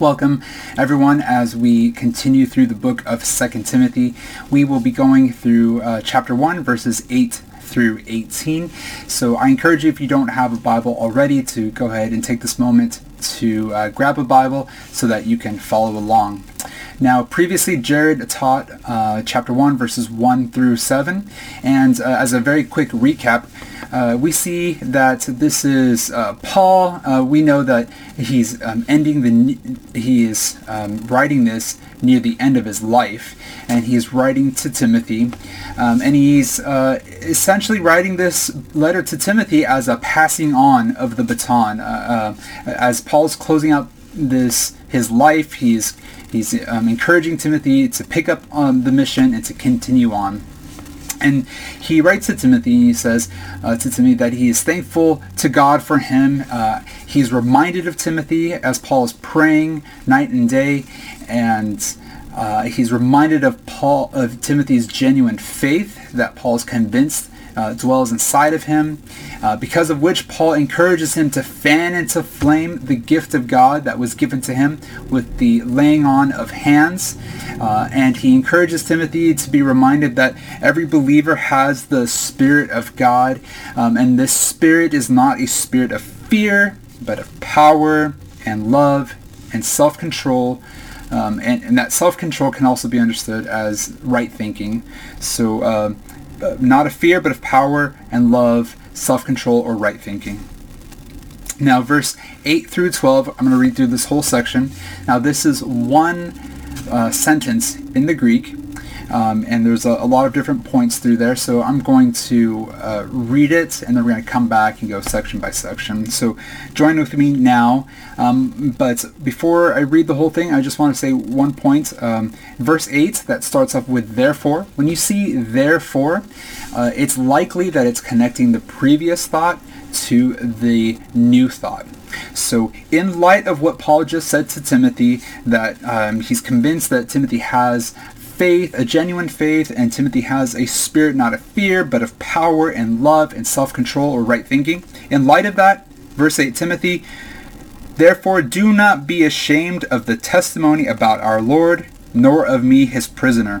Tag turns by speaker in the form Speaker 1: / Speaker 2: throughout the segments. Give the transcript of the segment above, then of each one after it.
Speaker 1: Welcome everyone as we continue through the book of 2 Timothy. We will be going through uh, chapter 1 verses 8 through 18. So I encourage you if you don't have a Bible already to go ahead and take this moment to uh, grab a Bible so that you can follow along. Now, previously, Jared taught uh, chapter 1, verses 1 through 7. And uh, as a very quick recap, uh, we see that this is uh, Paul. Uh, we know that he's um, ending the, he is um, writing this near the end of his life. And he's writing to Timothy. Um, and he's uh, essentially writing this letter to Timothy as a passing on of the baton. as Paul's closing out this his life, he's He's um, encouraging Timothy to pick up um, the mission and to continue on. And he writes to Timothy, he says uh, to Timothy that he is thankful to God for him. Uh, he's reminded of Timothy as Paul is praying night and day, and uh, he's reminded of Paul of Timothy's genuine faith that Paul is convinced uh, dwells inside of him, uh, because of which Paul encourages him to fan into flame the gift of God that was given to him with the laying on of hands. Uh, and he encourages Timothy to be reminded that every believer has the Spirit of God, um, and this Spirit is not a spirit of fear, but of power and love and self-control. Um, and, and, that self-control can also be understood as right thinking. So uh, not of fear, but of power and love, self-control, or right thinking. Now, verse 8 through 12, I'm going to read through this whole section. Now, this is one uh, sentence in the Greek, um, and there's a, a, lot of different points through there. So I'm going to uh, read it, and then we're going to come back and go section by section. So join with me now. Um, but before I read the whole thing, I just want to say one point. Um, verse 8 that starts off with therefore. When you see therefore, uh, it's likely that it's connecting the previous thought to the new thought. So, in light of what Paul just said to Timothy, that um, he's convinced that Timothy has faith, a genuine faith, and Timothy has a spirit not of fear, but of power and love and self-control or right thinking. In light of that, verse 8, Timothy, Therefore do not be ashamed of the testimony about our Lord, nor of me his prisoner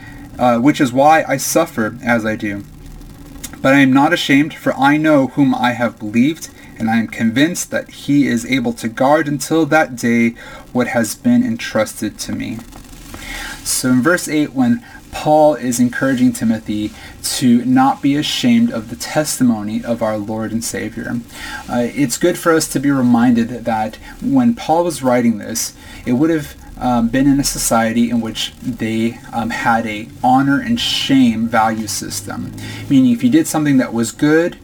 Speaker 1: uh, which is why I suffer as I do. But I am not ashamed, for I know whom I have believed, and I am convinced that he is able to guard until that day what has been entrusted to me. So in verse 8, when Paul is encouraging Timothy to not be ashamed of the testimony of our Lord and Savior. Uh, it's good for us to be reminded that when Paul was writing this, it would have um, been in a society in which they um, had a honor and shame value system. Meaning if you did something that was good,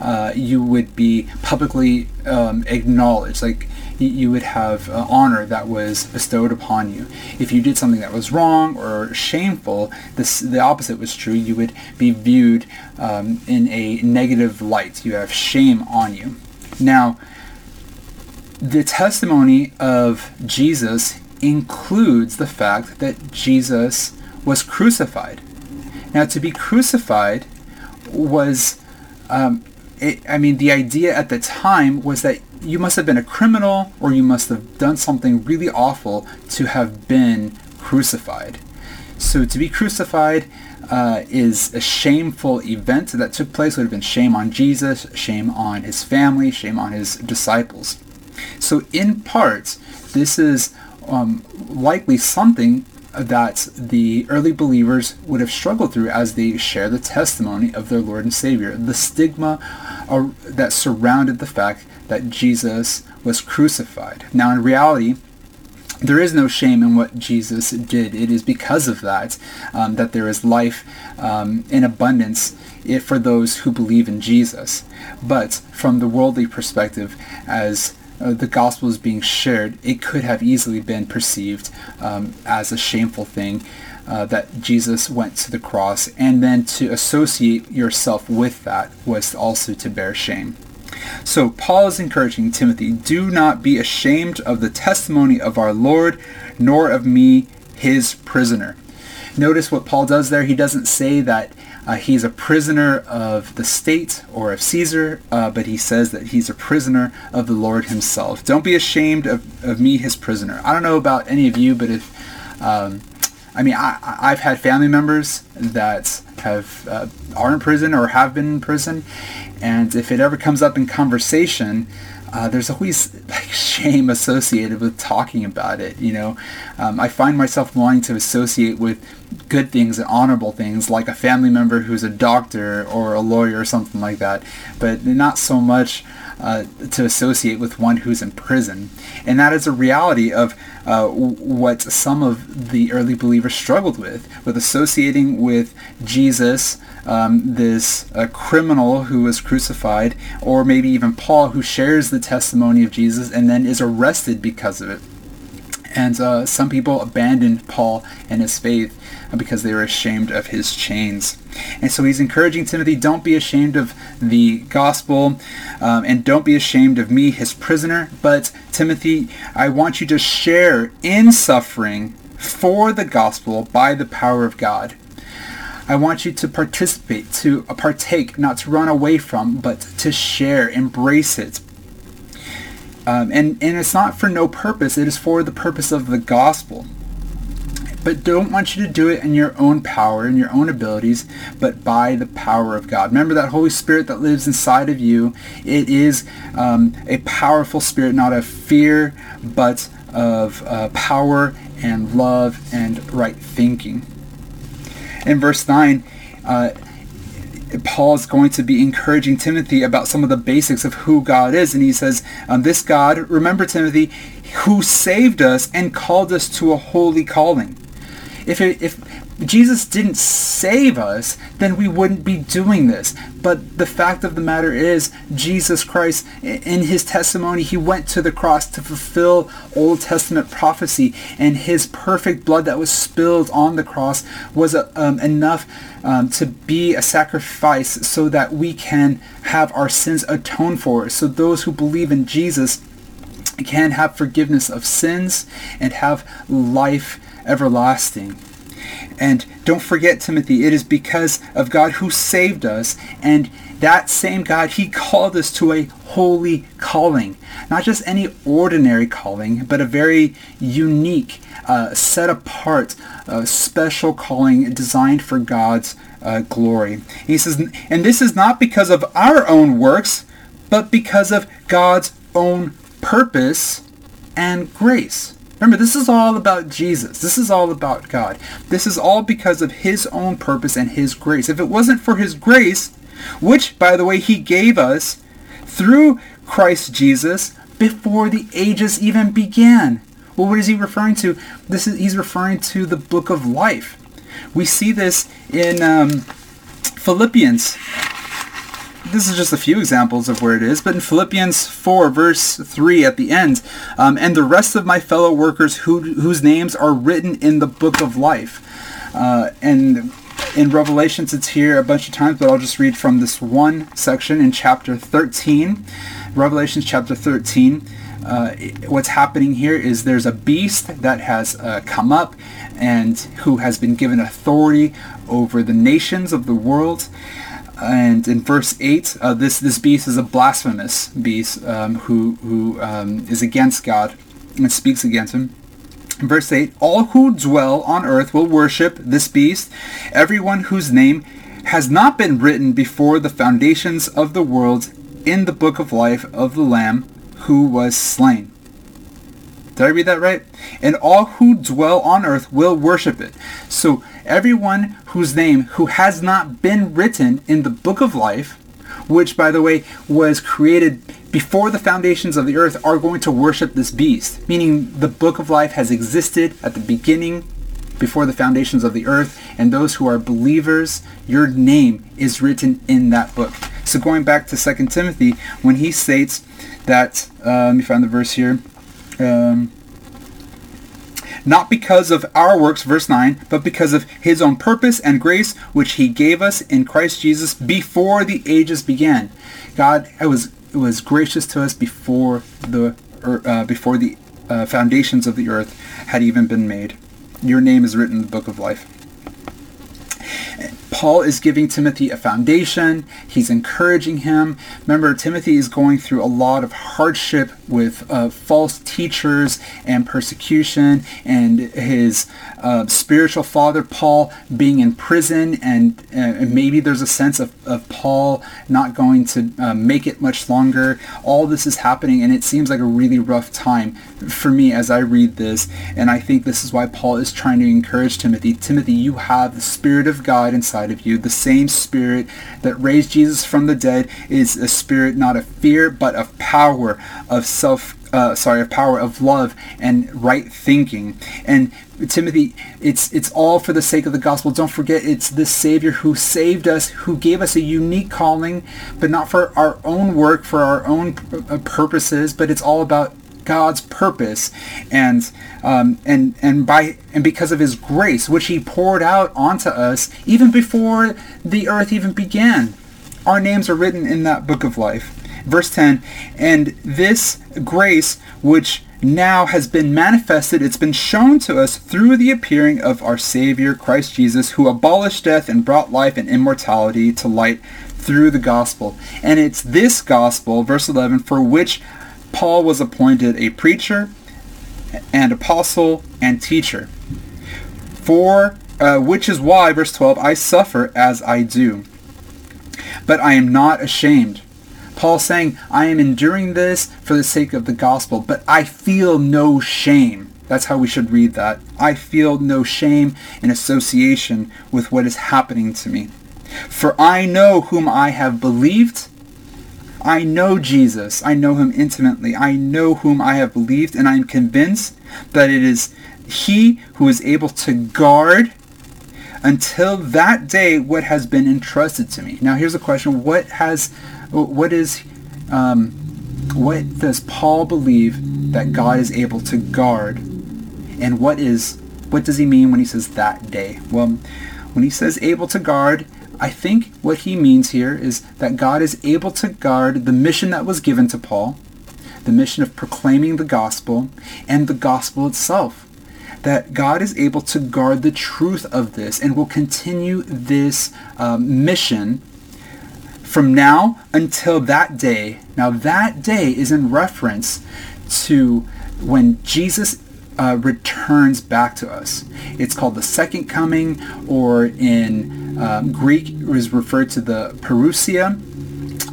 Speaker 1: uh, you would be publicly um, acknowledged. Like you would have uh, honor that was bestowed upon you. If you did something that was wrong or shameful, this, the opposite was true. You would be viewed um, in a negative light. You have shame on you. Now, the testimony of Jesus includes the fact that Jesus was crucified. Now, to be crucified was, um, it, I mean, the idea at the time was that you must have been a criminal or you must have done something really awful to have been crucified. So to be crucified uh, is a shameful event that took place. It would have been shame on Jesus, shame on his family, shame on his disciples. So in part, this is um, likely something that the early believers would have struggled through as they share the testimony of their Lord and Savior, the stigma uh, that surrounded the fact that Jesus was crucified. Now, in reality, there is no shame in what Jesus did. It is because of that um, that there is life um, in abundance for those who believe in Jesus. But from the worldly perspective, as uh, the gospel is being shared, it could have easily been perceived um, as a shameful thing uh, that Jesus went to the cross, and then to associate yourself with that was also to bear shame. So Paul is encouraging Timothy, do not be ashamed of the testimony of our Lord, nor of me, his prisoner. Notice what Paul does there. He doesn't say that uh, he's a prisoner of the state or of Caesar, uh, but he says that he's a prisoner of the Lord himself. Don't be ashamed of, of me, his prisoner. I don't know about any of you, but if, um, I mean, I, I've had family members that have uh, are in prison or have been in prison, and if it ever comes up in conversation, uh, there's always like shame associated with talking about it. You know, um, I find myself wanting to associate with good things and honorable things, like a family member who's a doctor or a lawyer or something like that, but not so much uh, to associate with one who's in prison. And that is a reality of uh, what some of the early believers struggled with, with associating with Jesus, um, this uh, criminal who was crucified, or maybe even Paul who shares the testimony of Jesus and then is arrested because of it. And uh, some people abandoned Paul and his faith because they were ashamed of his chains. And so he's encouraging Timothy, don't be ashamed of the gospel um, and don't be ashamed of me, his prisoner. But Timothy, I want you to share in suffering for the gospel by the power of God. I want you to participate, to partake, not to run away from, but to share, embrace it, um, and, and it's not for no purpose. It is for the purpose of the gospel. But don't want you to do it in your own power in your own abilities, but by the power of God. Remember that Holy Spirit that lives inside of you. It is um, a powerful spirit, not of fear, but of uh, power and love and right thinking. In verse 9, uh, Paul is going to be encouraging Timothy about some of the basics of who God is. And he says, um, this God, remember Timothy, who saved us and called us to a holy calling. If, it, if Jesus didn't save us, then we wouldn't be doing this. But the fact of the matter is, Jesus Christ, in his testimony, he went to the cross to fulfill Old Testament prophecy, and his perfect blood that was spilled on the cross was uh, um, enough um, to be a sacrifice so that we can have our sins atoned for. So those who believe in Jesus can have forgiveness of sins and have life everlasting. And don't forget, Timothy, it is because of God who saved us. And that same God, he called us to a holy calling. Not just any ordinary calling, but a very unique, uh, set apart, uh, special calling designed for God's uh, glory. And he says, and this is not because of our own works, but because of God's own purpose and grace. Remember, this is all about Jesus. This is all about God. This is all because of his own purpose and his grace. If it wasn't for his grace, which, by the way, he gave us through Christ Jesus before the ages even began. Well, what is he referring to? This is he's referring to the book of life. We see this in um, Philippians this is just a few examples of where it is, but in Philippians 4, verse 3 at the end, um, and the rest of my fellow workers who, whose names are written in the book of life. Uh, and in Revelations, it's here a bunch of times, but I'll just read from this one section in chapter 13. Revelations chapter 13. Uh, what's happening here is there's a beast that has uh, come up and who has been given authority over the nations of the world and in verse 8 uh, this this beast is a blasphemous beast um, who who um, is against God and speaks against him. In verse 8 all who dwell on earth will worship this beast. Everyone whose name has not been written before the foundations of the world in the book of life of the lamb who was slain did I read that right? And all who dwell on earth will worship it. So everyone whose name who has not been written in the book of life, which by the way was created before the foundations of the earth, are going to worship this beast. Meaning the book of life has existed at the beginning before the foundations of the earth, and those who are believers, your name is written in that book. So going back to 2 Timothy, when he states that, uh, let me find the verse here. Um, not because of our works, verse 9, but because of his own purpose and grace, which he gave us in Christ Jesus before the ages began. God was was gracious to us before the uh, before the uh, foundations of the earth had even been made. Your name is written in the book of life. Paul is giving Timothy a foundation. He's encouraging him. Remember, Timothy is going through a lot of hardship with uh, false teachers and persecution, and his uh, spiritual father, Paul, being in prison, and, uh, and, maybe there's a sense of, of Paul not going to uh, make it much longer. All this is happening, and it seems like a really rough time for me as I read this, and I think this is why Paul is trying to encourage Timothy. Timothy, you have the Spirit of God inside of you. The same Spirit that raised Jesus from the dead is a spirit not of fear, but of power, of self uh, sorry, of power of love and right thinking. And Timothy, it's it's all for the sake of the gospel. Don't forget, it's the Savior who saved us, who gave us a unique calling, but not for our own work, for our own uh, purposes, but it's all about God's purpose, and um, and and by and because of His grace, which He poured out onto us even before the earth even began. Our names are written in that book of life. Verse 10, and this grace which now has been manifested, it's been shown to us through the appearing of our Savior, Christ Jesus, who abolished death and brought life and immortality to light through the gospel. And it's this gospel, verse 11, for which Paul was appointed a preacher and apostle and teacher. For uh, which is why, verse 12, I suffer as I do. But I am not ashamed Paul saying, I am enduring this for the sake of the gospel, but I feel no shame. That's how we should read that. I feel no shame in association with what is happening to me. For I know whom I have believed. I know Jesus. I know him intimately. I know whom I have believed, and I am convinced that it is he who is able to guard until that day what has been entrusted to me. Now here's a question. What has what is um, what does Paul believe that God is able to guard, and what is what does he mean when he says that day? Well, when he says able to guard, I think what he means here is that God is able to guard the mission that was given to Paul, the mission of proclaiming the gospel, and the gospel itself. That God is able to guard the truth of this and will continue this um, mission from now until that day. Now that day is in reference to when Jesus uh, returns back to us. It's called the second coming, or in um, Greek was referred to the parousia,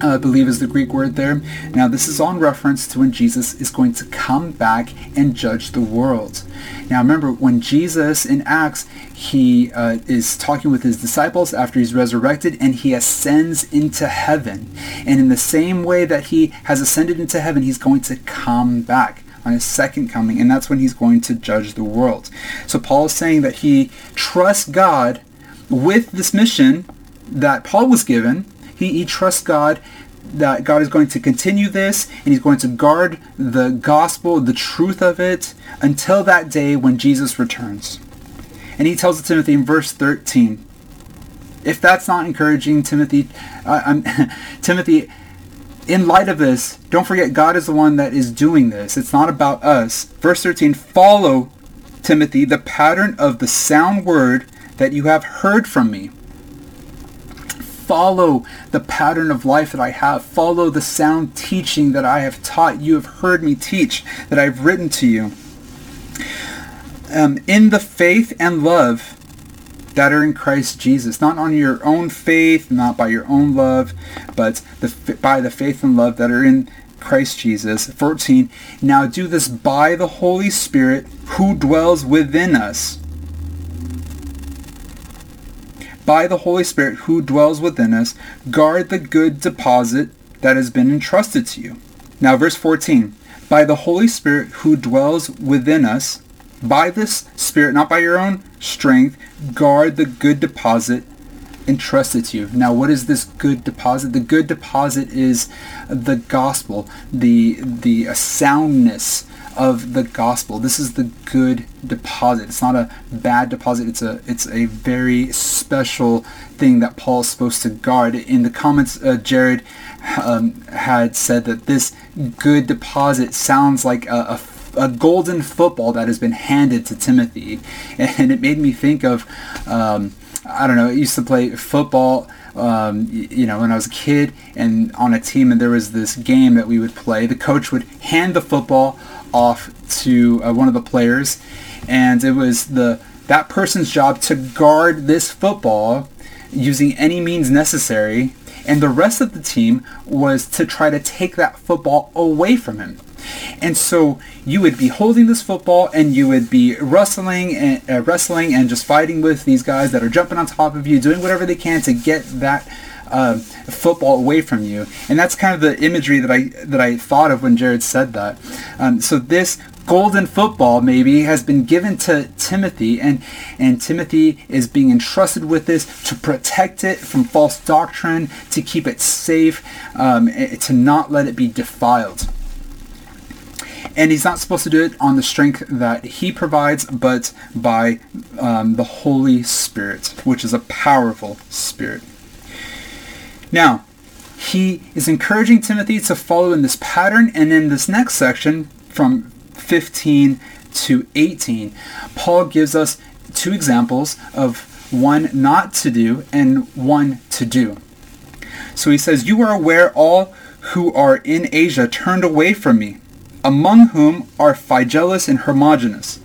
Speaker 1: I believe is the Greek word there. Now this is on reference to when Jesus is going to come back and judge the world. Now remember, when Jesus in Acts, he uh, is talking with his disciples after he's resurrected and he ascends into heaven. And in the same way that he has ascended into heaven, he's going to come back on his second coming, and that's when he's going to judge the world. So Paul is saying that he trusts God with this mission that Paul was given. He, he trusts God that God is going to continue this and he's going to guard the gospel, the truth of it, until that day when Jesus returns. And he tells Timothy in verse 13, if that's not encouraging, Timothy, uh, Timothy, in light of this, don't forget God is the one that is doing this. It's not about us. Verse 13, follow, Timothy, the pattern of the sound word that you have heard from me follow the pattern of life that I have. Follow the sound teaching that I have taught. You have heard me teach, that I've written to you. Um, in the faith and love that are in Christ Jesus, not on your own faith, not by your own love, but the, by the faith and love that are in Christ Jesus. 14. Now do this by the Holy Spirit who dwells within us by the Holy Spirit who dwells within us, guard the good deposit that has been entrusted to you. Now, verse 14. By the Holy Spirit who dwells within us, by this Spirit, not by your own strength, guard the good deposit entrusted to you. Now, what is this good deposit? The good deposit is the gospel, the the soundness of the gospel. This is the good deposit. It's not a bad deposit. It's a it's a very special thing that Paul is supposed to guard. In the comments, uh, Jared um, had said that this good deposit sounds like a, a a golden football that has been handed to Timothy, and it made me think of, um, I don't know, I used to play football. Um, you know, when I was a kid and on a team, and there was this game that we would play. The coach would hand the football off to uh, one of the players, and it was the that person's job to guard this football using any means necessary, and the rest of the team was to try to take that football away from him. And so you would be holding this football and you would be wrestling and uh, wrestling and just fighting with these guys that are jumping on top of you, doing whatever they can to get that uh, football away from you. And that's kind of the imagery that I that I thought of when Jared said that. Um, so this golden football maybe has been given to Timothy and and Timothy is being entrusted with this to protect it from false doctrine to keep it safe um, to not let it be defiled and he's not supposed to do it on the strength that he provides, but by um, the Holy Spirit, which is a powerful spirit. Now, he is encouraging Timothy to follow in this pattern, and in this next section, from 15 to 18, Paul gives us two examples of one not to do and one to do. So he says, You are aware all who are in Asia turned away from me among whom are Phygellus and Hermogenes.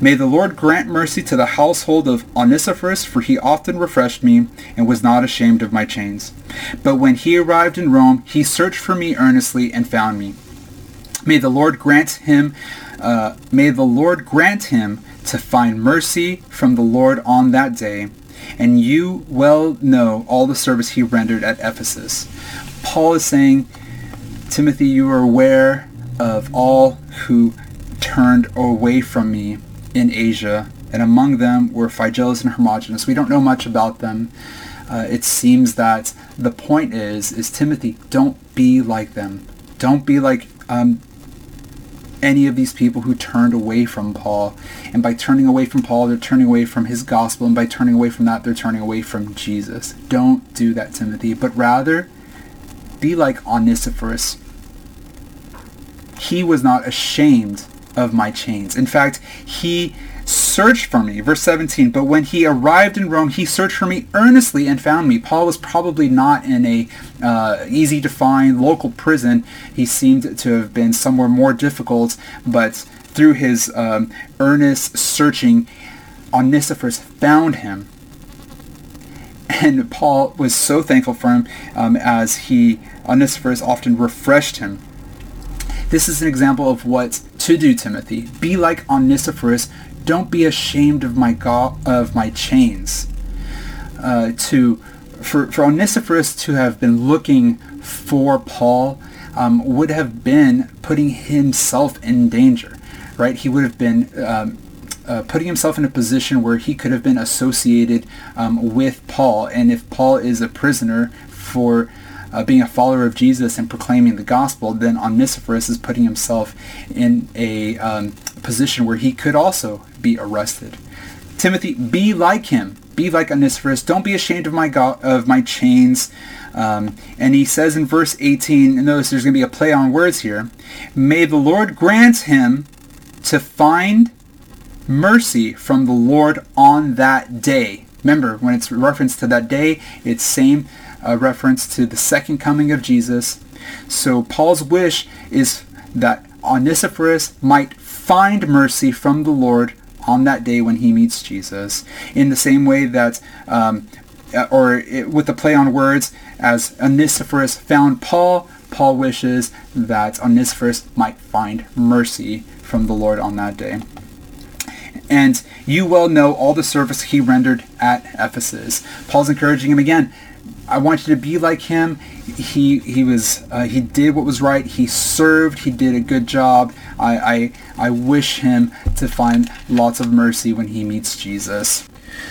Speaker 1: May the Lord grant mercy to the household of Onesiphorus, for he often refreshed me and was not ashamed of my chains. But when he arrived in Rome, he searched for me earnestly and found me. May the Lord grant him, uh, may the Lord grant him to find mercy from the Lord on that day. And you well know all the service he rendered at Ephesus. Paul is saying, Timothy, you are aware of all who turned away from me in Asia, and among them were Phygellus and Hermogenes. We don't know much about them. Uh, it seems that the point is, is Timothy, don't be like them. Don't be like um, any of these people who turned away from Paul. And by turning away from Paul, they're turning away from his gospel. And by turning away from that, they're turning away from Jesus. Don't do that, Timothy. But rather, be like Onesiphorus, he was not ashamed of my chains. In fact, he searched for me. Verse 17, but when he arrived in Rome, he searched for me earnestly and found me. Paul was probably not in a uh, easy to find local prison. He seemed to have been somewhere more difficult, but through his um, earnest searching, Onesiphorus found him. And Paul was so thankful for him um, as he, Onesiphorus often refreshed him this is an example of what to do, Timothy. Be like Onesiphorus. Don't be ashamed of my go- of my chains. Uh, to for, for Onesiphorus to have been looking for Paul um, would have been putting himself in danger, right? He would have been um, uh, putting himself in a position where he could have been associated um, with Paul. And if Paul is a prisoner for uh, being a follower of Jesus and proclaiming the gospel, then Onesiphorus is putting himself in a um, position where he could also be arrested. Timothy, be like him. Be like Onesiphorus. Don't be ashamed of my of my chains. Um, and he says in verse 18, notice there's going to be a play on words here. May the Lord grant him to find mercy from the Lord on that day. Remember, when it's referenced to that day, it's same a reference to the second coming of Jesus. So Paul's wish is that Onesiphorus might find mercy from the Lord on that day when he meets Jesus. In the same way that, um, or it, with the play on words, as Onesiphorus found Paul, Paul wishes that Onesiphorus might find mercy from the Lord on that day. And you well know all the service he rendered at Ephesus. Paul's encouraging him again. I want you to be like him. He he was uh, he did what was right. He served. He did a good job. I, I I wish him to find lots of mercy when he meets Jesus.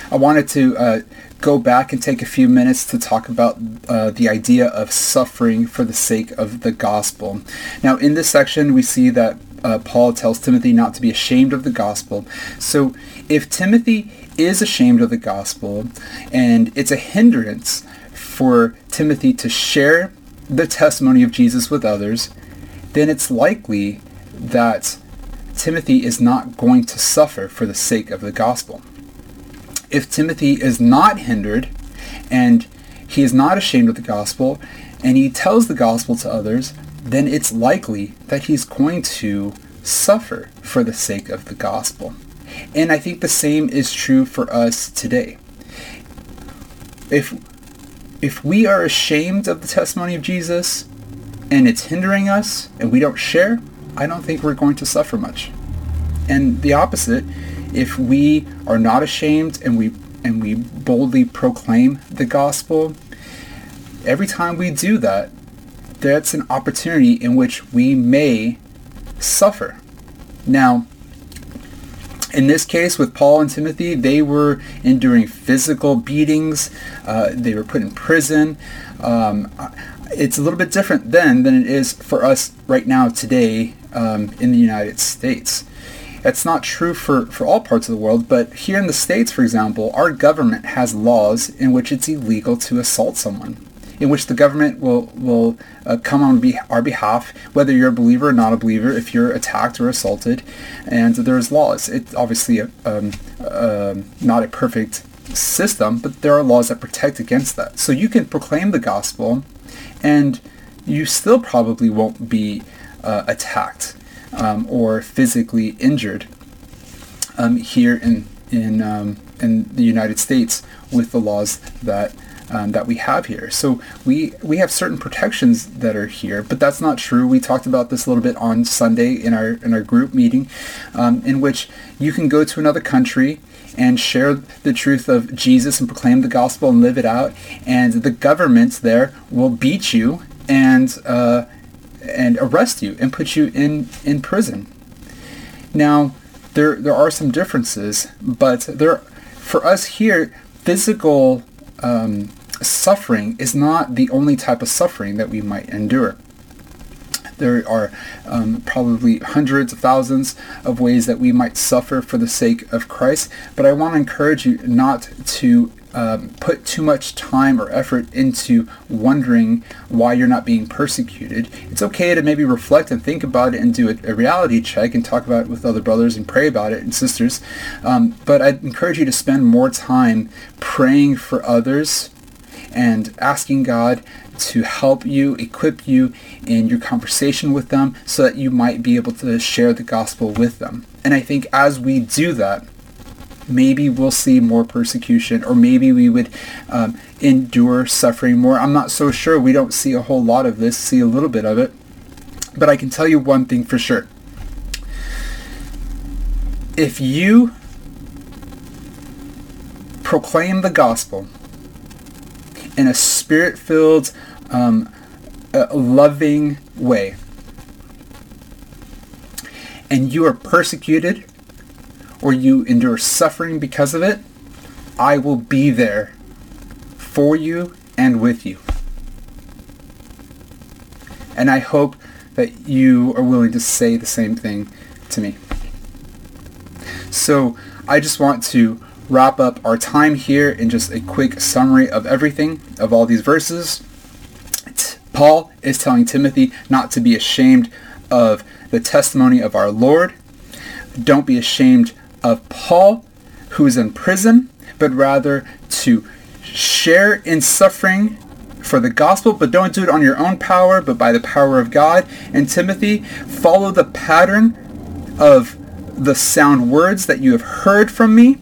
Speaker 1: I wanted to uh, go back and take a few minutes to talk about uh, the idea of suffering for the sake of the gospel. Now, in this section, we see that uh, Paul tells Timothy not to be ashamed of the gospel. So, if Timothy is ashamed of the gospel and it's a hindrance for Timothy to share the testimony of Jesus with others, then it's likely that Timothy is not going to suffer for the sake of the gospel if Timothy is not hindered and he is not ashamed of the gospel and he tells the gospel to others, then it's likely that he's going to suffer for the sake of the gospel. And I think the same is true for us today. If if we are ashamed of the testimony of Jesus and it's hindering us and we don't share, I don't think we're going to suffer much. And the opposite, if we are not ashamed and we and we boldly proclaim the gospel, every time we do that, that's an opportunity in which we may suffer. Now, in this case with Paul and Timothy, they were enduring physical beatings. Uh, they were put in prison. Um, it's a little bit different then than it is for us right now today um, in the United States. It's not true for, for all parts of the world, but here in the States, for example, our government has laws in which it's illegal to assault someone, in which the government will, will uh, come on be- our behalf, whether you're a believer or not a believer, if you're attacked or assaulted, and there's laws. It's obviously a, um, uh, not a perfect system, but there are laws that protect against that. So you can proclaim the gospel, and you still probably won't be uh, attacked um, or physically injured um, here in in um, in the United States with the laws that um, that we have here. So we we have certain protections that are here, but that's not true. We talked about this a little bit on Sunday in our in our group meeting, um, in which you can go to another country and share the truth of Jesus and proclaim the gospel and live it out, and the government there will beat you and uh, and arrest you and put you in, in prison. Now, there, there are some differences, but there, for us here, physical um, suffering is not the only type of suffering that we might endure. There are um, probably hundreds of thousands of ways that we might suffer for the sake of Christ, but I want to encourage you not to um, put too much time or effort into wondering why you're not being persecuted. It's okay to maybe reflect and think about it and do a, a reality check and talk about it with other brothers and pray about it and sisters. Um, but I'd encourage you to spend more time praying for others and asking God to help you, equip you in your conversation with them so that you might be able to share the gospel with them. And I think as we do that, maybe we'll see more persecution or maybe we would um, endure suffering more. I'm not so sure. We don't see a whole lot of this, see a little bit of it. But I can tell you one thing for sure. If you proclaim the gospel in a spirit-filled, um, loving way, and you are persecuted or you endure suffering because of it, I will be there for you and with you. And I hope that you are willing to say the same thing to me. So I just want to wrap up our time here in just a quick summary of everything, of all these verses. Paul is telling Timothy not to be ashamed of the testimony of our Lord. Don't be ashamed of Paul, who is in prison, but rather to share in suffering for the gospel, but don't do it on your own power, but by the power of God. And Timothy, follow the pattern of the sound words that you have heard from me.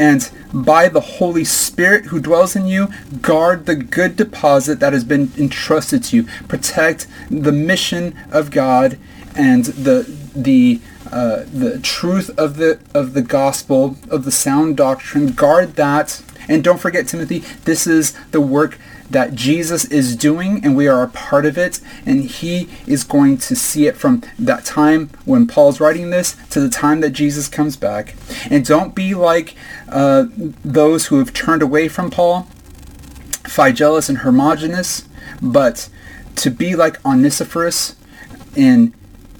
Speaker 1: And by the Holy Spirit who dwells in you, guard the good deposit that has been entrusted to you. Protect the mission of God and the the uh, the truth of the of the gospel of the sound doctrine. Guard that, and don't forget, Timothy. This is the work that Jesus is doing and we are a part of it and he is going to see it from that time when Paul's writing this to the time that Jesus comes back. And don't be like uh, those who have turned away from Paul, Phygellus and Hermogenes, but to be like Onesiphorus in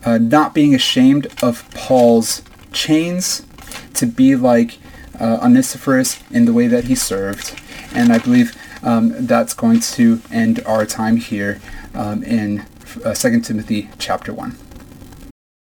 Speaker 1: uh, not being ashamed of Paul's chains, to be like uh, Onesiphorus in the way that he served. And I believe um, that's going to end our time here um, in uh, 2 Timothy chapter 1.